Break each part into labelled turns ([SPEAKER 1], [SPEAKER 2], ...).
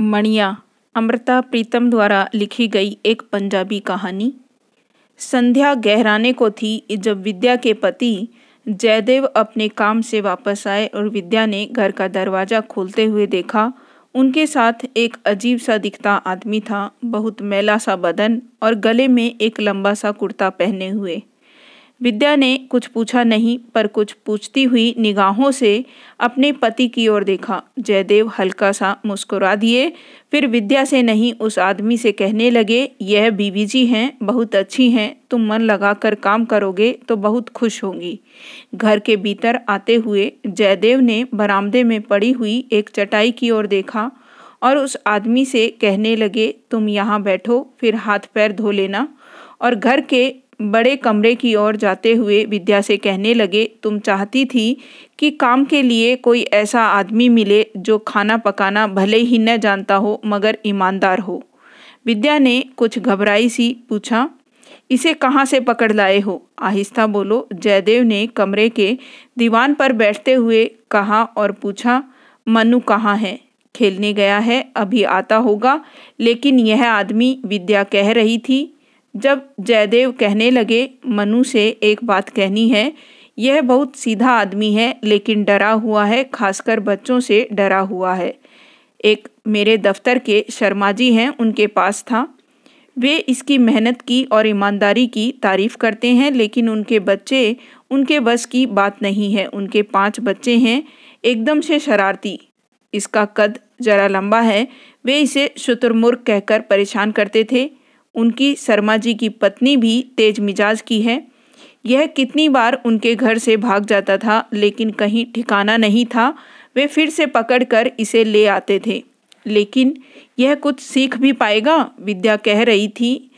[SPEAKER 1] मणिया, अमृता प्रीतम द्वारा लिखी गई एक पंजाबी कहानी। संध्या गहराने को थी जब विद्या के पति जयदेव अपने काम से वापस आए और विद्या ने घर का दरवाज़ा खोलते हुए देखा, उनके साथ एक अजीब सा दिखता आदमी था, बहुत मैला सा बदन और गले में एक लंबा सा कुर्ता पहने हुए। विद्या ने कुछ पूछा नहीं, पर कुछ पूछती हुई निगाहों से अपने पति की ओर देखा। जयदेव हल्का सा मुस्कुरा दिए। फिर विद्या से नहीं, उस आदमी से कहने लगे, यह बीवी जी हैं, बहुत अच्छी हैं, तुम मन लगाकर काम करोगे तो बहुत खुश होंगी। घर के भीतर आते हुए जयदेव ने बरामदे में पड़ी हुई एक चटाई की ओर देखा और उस आदमी से कहने लगे, तुम यहाँ बैठो, फिर हाथ पैर धो लेना। और घर के बड़े कमरे की ओर जाते हुए विद्या से कहने लगे, तुम चाहती थी कि काम के लिए कोई ऐसा आदमी मिले जो खाना पकाना भले ही न जानता हो, मगर ईमानदार हो। विद्या ने कुछ घबराई सी, पूछा, इसे कहाँ से पकड़ लाए हो? आहिस्ता बोलो, जयदेव ने कमरे के दीवान पर बैठते हुए कहा और पूछा, मनु कहाँ है? खेलने गया है, अभी आता होगा, लेकिन यह आदमी विद्या कह रही थी जब जयदेव कहने लगे, मनु से एक बात कहनी है, यह बहुत सीधा आदमी है, लेकिन डरा हुआ है, खासकर बच्चों से डरा हुआ है। एक मेरे दफ्तर के शर्मा जी हैं, उनके पास था। वे इसकी मेहनत की और ईमानदारी की तारीफ़ करते हैं, लेकिन उनके बच्चे, उनके बस की बात नहीं है। उनके पाँच बच्चे हैं, एकदम से शरारती। इसका कद जरा लंबा है। वे इसे शुतुरमुर्ग कहकर परेशान करते थे। उनकी शर्मा जी की पत्नी भी तेज मिजाज की है। यह कितनी बार उनके घर से भाग जाता था, लेकिन कहीं ठिकाना नहीं था। वे फिर से पकड़कर इसे ले आते थे। लेकिन यह कुछ सीख भी पाएगा, विद्या कह रही थी।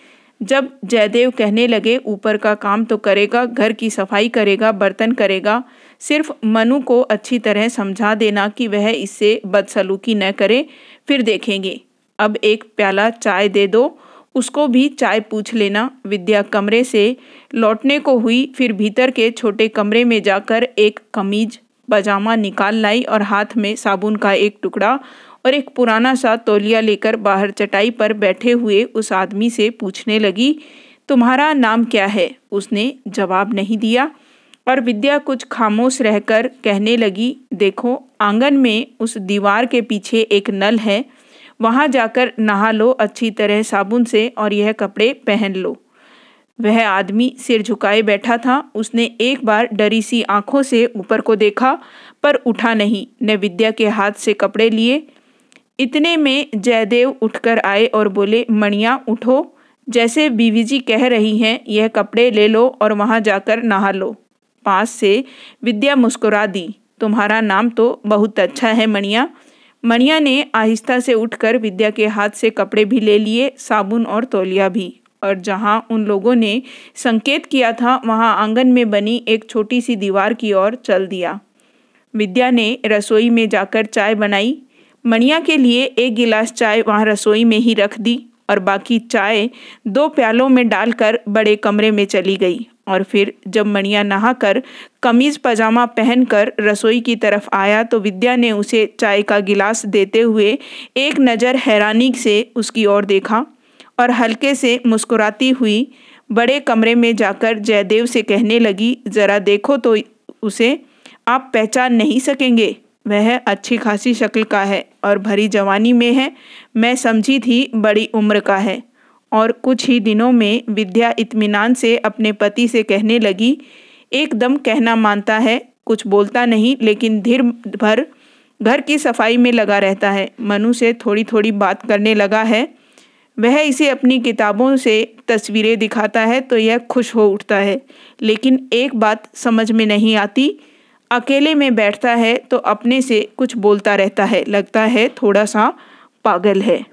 [SPEAKER 1] जब जयदेव कहने लगे, ऊपर का काम तो करेगा, घर की सफ़ाई करेगा, बर्तन करेगा, सिर्फ़ मनु को अच्छी तरह समझा देना कि वह इससे बदसलूकी न करे, फिर देखेंगे। अब एक प्याला चाय दे दो। उसको भी चाय पूछ लेना। विद्या कमरे से लौटने को हुई, फिर भीतर के छोटे कमरे में जाकर एक कमीज, पजामा निकाल लाई और हाथ में साबुन का एक टुकड़ा और एक पुराना सा तौलिया लेकर बाहर चटाई पर बैठे हुए उस आदमी से पूछने लगी, तुम्हारा नाम क्या है? उसने जवाब नहीं दिया और विद्या कुछ खामोश रहकर कहने लगी, देखो, आँगन में उस दीवार के पीछे एक नल है वहाँ जाकर नहा लो, अच्छी तरह साबुन से और यह कपड़े पहन लो। वह आदमी सिर झुकाए बैठा था। उसने एक बार डरी सी आँखों से ऊपर को देखा, पर उठा नहीं। ने विद्या के हाथ से कपड़े लिए। इतने में जयदेव उठकर आए और बोले, मणिया, उठो। जैसे बीवी जी कह रही हैं, यह कपड़े ले लो और वहाँ जाकर नहा लो। पास से विद्या मुस्कुरा दी, तुम्हारा नाम तो बहुत अच्छा है, मणिया। मणिया ने आहिस्ता से उठकर विद्या के हाथ से कपड़े भी ले लिए, साबुन और तौलिया भी। और जहाँ उन लोगों ने संकेत किया था, वहाँ आँगन में बनी एक छोटी सी दीवार की ओर चल दिया। विद्या ने रसोई में जाकर चाय बनाई। मणिया के लिए एक गिलास चाय वहाँ रसोई में ही रख दी और बाकी चाय दो प्यालों में डालकर बड़े कमरे में चली गई। और फिर जब मणिया नहाकर कमीज पजामा पहनकर रसोई की तरफ़ आया तो विद्या ने उसे चाय का गिलास देते हुए एक नज़र हैरानी से उसकी ओर देखा और हल्के से मुस्कुराती हुई बड़े कमरे में जाकर जयदेव से कहने लगी, ज़रा देखो तो उसे, आप पहचान नहीं सकेंगे। वह अच्छी खासी शक्ल का है और भरी जवानी में है। मैं समझी थी बड़ी उम्र का है। और कुछ ही दिनों में विद्या इत्मीनान से अपने पति से कहने लगी, एकदम कहना मानता है, कुछ बोलता नहीं, लेकिन धीर भर घर की सफ़ाई में लगा रहता है। मनु से थोड़ी थोड़ी बात करने लगा है। वह इसे अपनी किताबों से तस्वीरें दिखाता है तो यह खुश हो उठता है। लेकिन एक बात समझ में नहीं आती, अकेले में बैठता है तो अपने से कुछ बोलता रहता है। लगता है थोड़ा सा पागल है।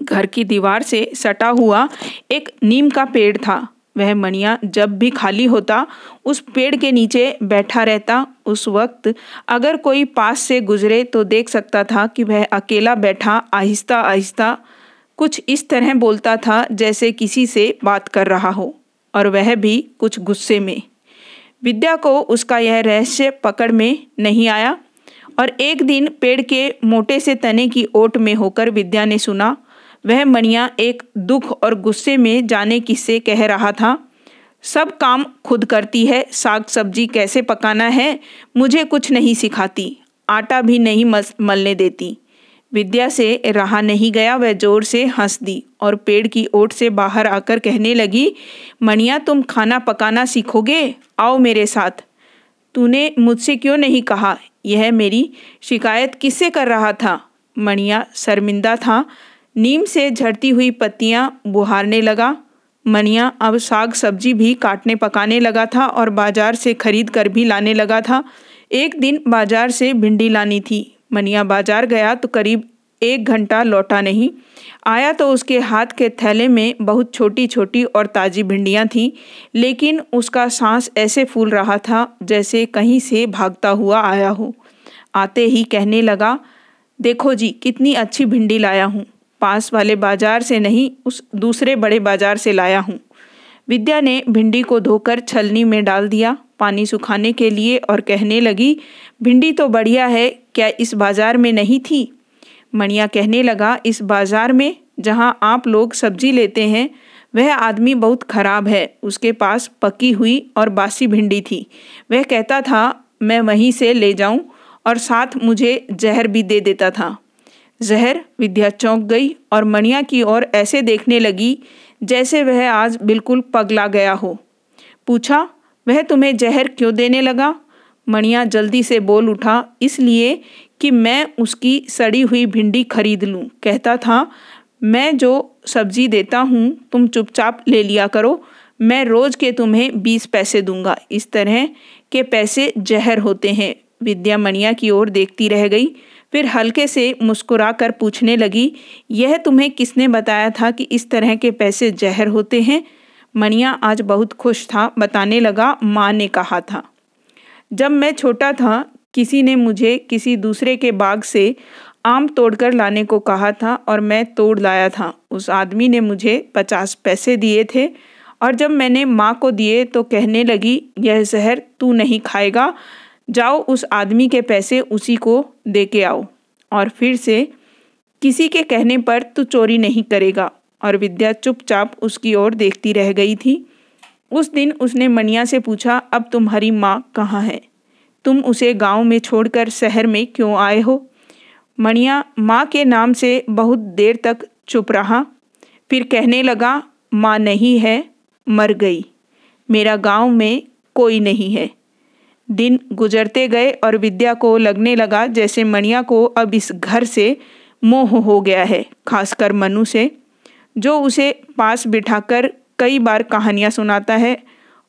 [SPEAKER 1] घर की दीवार से सटा हुआ एक नीम का पेड़ था। वह मणिया जब भी खाली होता, उस पेड़ के नीचे बैठा रहता। उस वक्त अगर कोई पास से गुजरे तो देख सकता था कि वह अकेला बैठा, आहिस्ता आहिस्ता कुछ इस तरह बोलता था जैसे किसी से बात कर रहा हो, और वह भी कुछ गुस्से में। विद्या को उसका यह रहस्य पकड़ में नहीं आया, और एक दिन पेड़ के मोटे से तने की ओट में होकर विद्या ने सुना वह मणिया एक दुख और गुस्से में जाने किससे कह रहा था। सब काम खुद करती है, साग सब्ज़ी कैसे पकाना है, मुझे कुछ नहीं सिखाती, आटा भी नहीं मस, मलने देती। विद्या से रहा नहीं गया, वह ज़ोर से हंस दी और पेड़ की ओट से बाहर आकर कहने लगी, मणिया तुम खाना पकाना सीखोगे? आओ मेरे साथ। तूने मुझसे क्यों नहीं कहा? यह मेरी शिकायत किससे कर रहा था? मणिया शर्मिंदा था। नीम से झड़ती हुई पत्तियाँ बुहारने लगा। मनिया अब साग सब्ज़ी भी काटने पकाने लगा था और बाज़ार से खरीद कर भी लाने लगा था। एक दिन बाज़ार से भिंडी लानी थी। मनिया बाज़ार गया तो करीब एक घंटा लौटा नहीं। आया तो उसके हाथ के थैले में बहुत छोटी छोटी और ताज़ी भिंडियाँ थीं, लेकिन उसका सांस ऐसे फूल रहा था जैसे कहीं से भागता हुआ आया हो। आते ही कहने लगा, देखो जी, कितनी अच्छी भिंडी लाया हूँ। पास वाले बाज़ार से नहीं, उस दूसरे बड़े बाज़ार से लाया हूँ। विद्या ने भिंडी को धोकर छलनी में डाल दिया, पानी सुखाने के लिए और कहने लगी, भिंडी तो बढ़िया है, क्या इस बाज़ार में नहीं थी? मणिया कहने लगा, इस बाज़ार में, जहाँ आप लोग सब्ज़ी लेते हैं, वह आदमी बहुत खराब है, उसके पास पकी हुई और बासी भिंडी थी। वह कहता था, मैं वहीं से ले जाऊँ और साथ मुझे जहर भी दे देता था। जहर विद्या चौंक गई और मणिया की ओर ऐसे देखने लगी, जैसे वह आज बिल्कुल पगला गया हो। पूछा, वह तुम्हें जहर क्यों देने लगा? मणिया जल्दी से बोल उठा, इसलिए कि मैं उसकी सड़ी हुई भिंडी खरीद लूँ। कहता था, मैं जो सब्ज़ी देता हूँ, तुम चुपचाप ले लिया करो। मैं रोज के तुम्हें बीस पैसे दूँगा। इस तरह के पैसे जहर होते हैं। विद्या मणिया की ओर देखती रह गई। फिर हल्के से मुस्कुरा कर पूछने लगी, यह तुम्हें किसने बताया था कि इस तरह के पैसे जहर होते हैं? मनिया आज बहुत खुश था, बताने लगा, माँ ने कहा था। जब मैं छोटा था, किसी ने मुझे किसी दूसरे के बाग से आम तोड़कर लाने को कहा था और मैं तोड़ लाया था। उस आदमी ने मुझे पचास पैसे दिए थे और जब मैंने माँ को दिए तो कहने लगी, यह जहर तू नहीं खाएगा। जाओ उस आदमी के पैसे उसी को दे के आओ। और फिर से, किसी के कहने पर तू चोरी नहीं करेगा। और विद्या चुपचाप उसकी ओर देखती रह गई थी। उस दिन उसने मनिया से पूछा, अब तुम्हारी माँ कहाँ है? तुम उसे गाँव में छोड़कर शहर में क्यों आए हो? मणिया माँ के नाम से बहुत देर तक चुप रहा। फिर कहने लगा, माँ नहीं है, मर गई। मेरा गाँव में कोई नहीं है। दिन गुजरते गए और विद्या को लगने लगा, जैसे मणिया को अब इस घर से मोह हो गया है, खासकर मनु से, जो उसे पास बिठाकर कई बार कहानियाँ सुनाता है।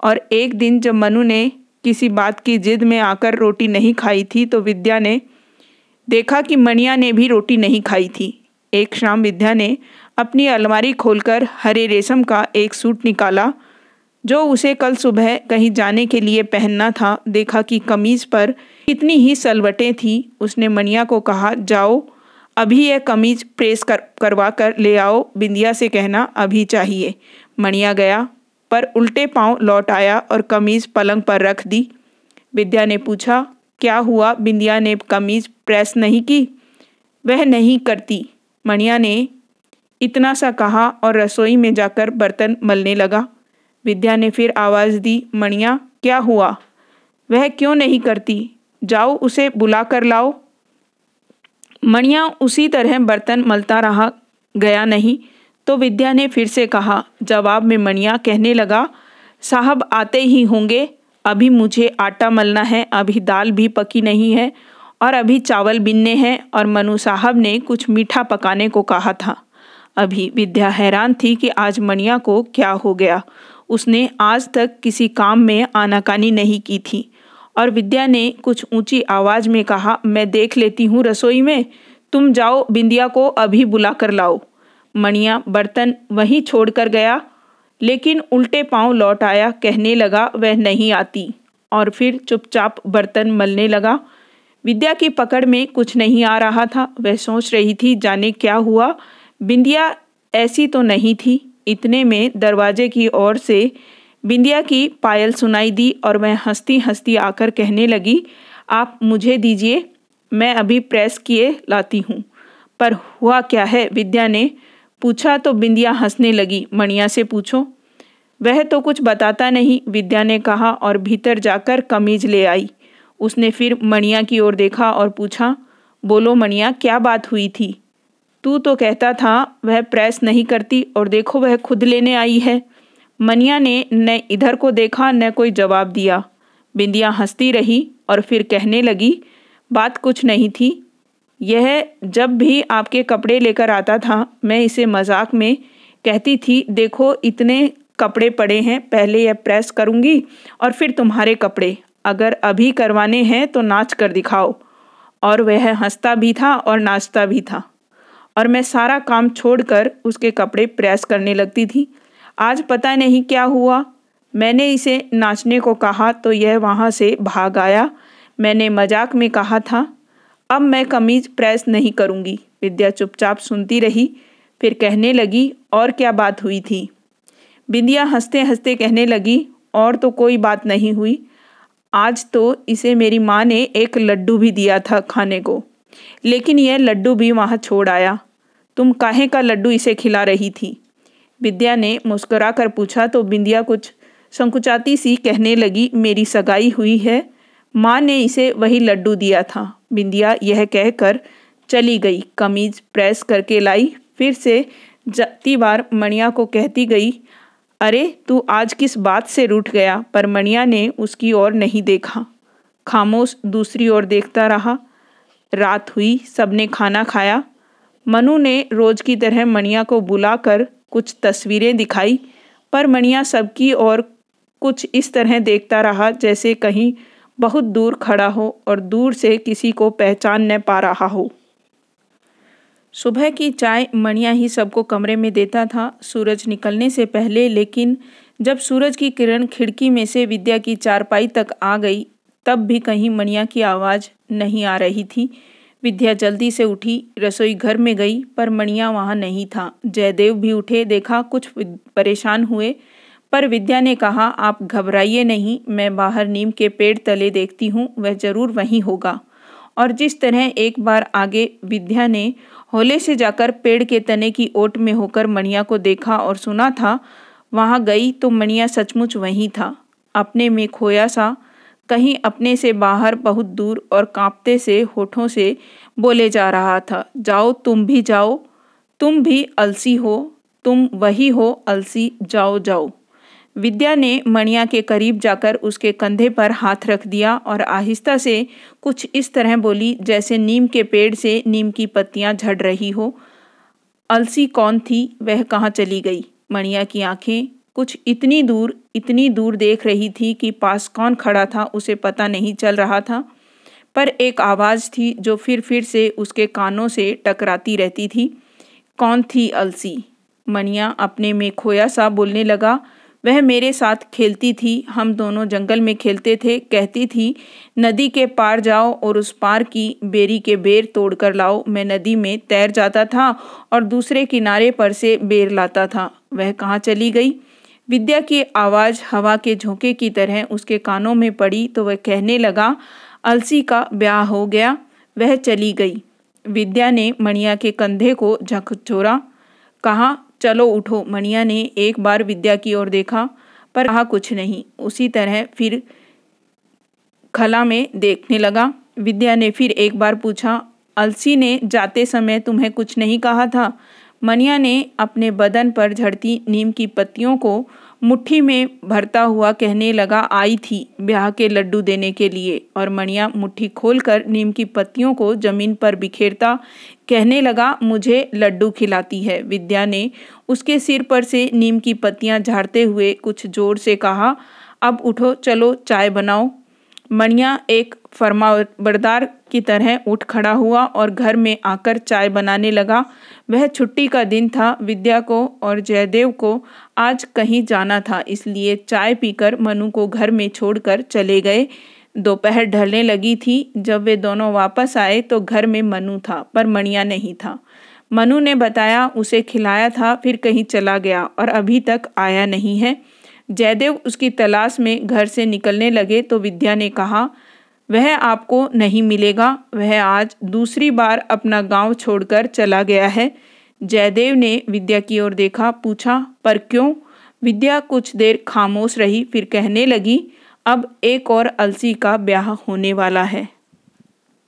[SPEAKER 1] और एक दिन जब मनु ने किसी बात की जिद में आकर रोटी नहीं खाई थी तो विद्या ने देखा कि मणिया ने भी रोटी नहीं खाई थी। एक शाम विद्या ने अपनी अलमारी खोलकर हरे रेशम का एक सूट निकाला जो उसे कल सुबह कहीं जाने के लिए पहनना था, देखा कि कमीज पर कितनी ही सलवटें थी, उसने मणिया को कहा, जाओ, अभी यह कमीज प्रेस कर, करवा कर ले आओ, बिंदिया से कहना, अभी चाहिए। मणिया गया, पर उल्टे पाँव लौट आया और कमीज पलंग पर रख दी। विद्या ने पूछा, क्या हुआ? बिंदिया ने कमीज प्रेस नहीं की? वह नहीं करती। मणिया ने इतना सा कहा और रसोई में जाकर बर्तन मलने लगा। विद्या ने फिर आवाज़ दी, मणिया, क्या हुआ? वह क्यों नहीं करती? जाओ उसे बुला कर लाओ। मणिया उसी तरह बर्तन मलता रहा, गया नहीं। तो विद्या ने फिर से कहा, जवाब में मणिया कहने लगा, साहब आते ही होंगे। अभी मुझे आटा मलना है, अभी दाल भी पकी नहीं है और अभी चावल बिनने हैं और मनु साहब ने कुछ मीठा पकाने को कहा था। अभी विद्या हैरान थी कि आज मणिया को क्या हो गया। उसने आज तक किसी काम में आनाकानी नहीं की थी। और विद्या ने कुछ ऊँची आवाज़ में कहा, मैं देख लेती हूँ रसोई में। तुम जाओ, बिंदिया को अभी बुला कर लाओ। मणिया बर्तन वहीं छोड़कर गया, लेकिन उल्टे पाँव लौट आया, कहने लगा, वह नहीं आती। और फिर चुपचाप बर्तन मलने लगा। विद्या की पकड़ में कुछ नहीं आ रहा था। वह सोच रही थी, जाने क्या हुआ? बिंदिया ऐसी तो नहीं थी। इतने में दरवाजे की ओर से बिंदिया की पायल सुनाई दी और वह हंसती हंसती आकर कहने लगी, आप मुझे दीजिए, मैं अभी प्रेस किए लाती हूँ। पर हुआ क्या है? विद्या ने पूछा तो बिंदिया हंसने लगी, मणिया से पूछो। वह तो कुछ बताता नहीं, विद्या ने कहा और भीतर जाकर कमीज ले आई। उसने फिर मणिया की ओर देखा और पूछा, बोलो मणिया, क्या बात हुई थी? तू तो कहता था, वह प्रेस नहीं करती और देखो वह खुद लेने आई है। मनिया ने न इधर को देखा, न कोई जवाब दिया। बिंदिया हंसती रही और फिर कहने लगी, बात कुछ नहीं थी। यह जब भी आपके कपड़े लेकर आता था, मैं इसे मज़ाक में कहती थी, देखो इतने कपड़े पड़े हैं, पहले यह प्रेस करूँगी और फिर तुम्हारे कपड़े। अगर अभी करवाने हैं तो नाच कर दिखाओ। और वह हंसता भी था और नाचता भी था। और मैं सारा काम छोड़कर उसके कपड़े प्रेस करने लगती थी। आज पता नहीं क्या हुआ। मैंने इसे नाचने को कहा तो यह वहाँ से भाग आया। मैंने मज़ाक में कहा था, अब मैं कमीज प्रेस नहीं करूँगी। विद्या चुपचाप सुनती रही, फिर कहने लगी, और क्या बात हुई थी? बिंदिया हँसते हँसते कहने लगी, और तो कोई बात नहीं हुई। आज तो इसे मेरी माँ ने एक लड्डू भी दिया था खाने को। लेकिन यह लड्डू भी वहाँ छोड़ आया। तुम काहे का लड्डू इसे खिला रही थी? विद्या ने मुस्कुरा कर पूछा तो बिंदिया कुछ संकुचाती सी कहने लगी, मेरी सगाई हुई है, माँ ने इसे वही लड्डू दिया था। बिंदिया यह कहकर चली गई, कमीज प्रेस करके लाई, फिर से जाती बार मणिया को कहती गई, अरे, तू आज किस बात से रूठ गया? पर मणिया ने उसकी ओर नहीं देखा। खामोश दूसरी ओर देखता रहा। रात हुई, सबने खाना खाया। मनु ने रोज की तरह मणिया को बुलाकर कुछ तस्वीरें दिखाई, पर मणिया सबकी और कुछ इस तरह देखता रहा जैसे कहीं बहुत दूर खड़ा हो और दूर से किसी को पहचान न पा रहा हो। सुबह की चाय मणिया ही सबको कमरे में देता था। सूरज निकलने से पहले, लेकिन जब सूरज की किरण खिड़की में से विद्या की चारपाई तक आ गई, तब भी कहीं मणिया की आवाज़ नहीं आ रही थी। विद्या जल्दी से उठी, रसोई घर में गई, पर मणिया वहाँ नहीं था। जयदेव भी उठे, देखा कुछ परेशान हुए, पर विद्या ने कहा, आप घबराइए नहीं, मैं बाहर नीम के पेड़ तले देखती हूँ, वह ज़रूर वहीं होगा। और जिस तरह एक बार आगे विद्या ने होले से जाकर पेड़ के तने की ओट में होकर मणिया को देखा और सुना था, वहाँ गई तो मणिया सचमुच वहीं था। अपने में खोया सा कहीं अपने से बाहर बहुत दूर और कांपते से, होठों से बोले जा रहा था, जाओ तुम भी जाओ, तुम भी अलसी हो, तुम वही हो, अलसी जाओ जाओ। विद्या ने मणिया के करीब जाकर उसके कंधे पर हाथ रख दिया और आहिस्ता से कुछ इस तरह बोली, जैसे नीम के पेड़ से नीम की पत्तियाँ झड़ रही हो। अलसी कौन थी, वह कहाँ चली गई? मणिया की आँखें कुछ इतनी दूर इतनी दूर देख रही थी कि पास कौन खड़ा था, उसे पता नहीं चल रहा था। पर एक आवाज़ थी जो फिर फिर से उसके कानों से टकराती रहती थी। कौन थी अलसी? मनिया अपने में खोया सा बोलने लगा। वह मेरे साथ खेलती थी, हम दोनों जंगल में खेलते थे, कहती थी, नदी के पार जाओ और उस पार की बेरी के बेर तोड़ कर लाओ, मैं नदी में तैर जाता था और दूसरे किनारे पर से बेर लाता था। वह कहाँ चली गई? विद्या की आवाज़ हवा के झोंके की तरह उसके कानों में पड़ी तो वह कहने लगा, अलसी का ब्याह हो गया, वह चली गई। विद्या ने मणिया के कंधे को झकझोरा कहा, चलो उठो। मणिया ने एक बार विद्या की ओर देखा, पर कहा कुछ नहीं। उसी तरह फिर खला में देखने लगा। विद्या ने फिर एक बार पूछा, अलसी ने जाते समय तुम्हें कुछ नहीं कहा था? मनिया ने अपने बदन पर झड़ती नीम की पत्तियों को मुट्ठी में भरता हुआ कहने लगा, आई थी ब्याह के लड्डू देने के लिए। और मणिया मुट्ठी खोलकर नीम की पत्तियों को ज़मीन पर बिखेरता कहने लगा, मुझे लड्डू खिलाती है। विद्या ने उसके सिर पर से नीम की पत्तियाँ झाड़ते हुए कुछ ज़ोर से कहा, अब उठो, चलो, चाय बनाओ। मणिया एक फरमाबरदार की तरह उठ खड़ा हुआ और घर में आकर चाय बनाने लगा। वह छुट्टी का दिन था, विद्या को और जयदेव को आज कहीं जाना था, इसलिए चाय पीकर मनु को घर में छोड़कर चले गए। दोपहर ढलने लगी थी। जब वे दोनों वापस आए तो घर में मनु था, पर मणिया नहीं था। मनु ने बताया, उसे खिलाया था, फिर कहीं चला गया और अभी तक आया नहीं है। जयदेव उसकी तलाश में घर से निकलने लगे तो विद्या ने कहा वह आपको नहीं मिलेगा। वह आज दूसरी बार अपना गाँव छोड़कर चला गया है। जयदेव ने विद्या की ओर देखा, पूछा, पर क्यों? विद्या कुछ देर खामोश रही, फिर कहने लगी, अब एक और अलसी का ब्याह होने वाला है।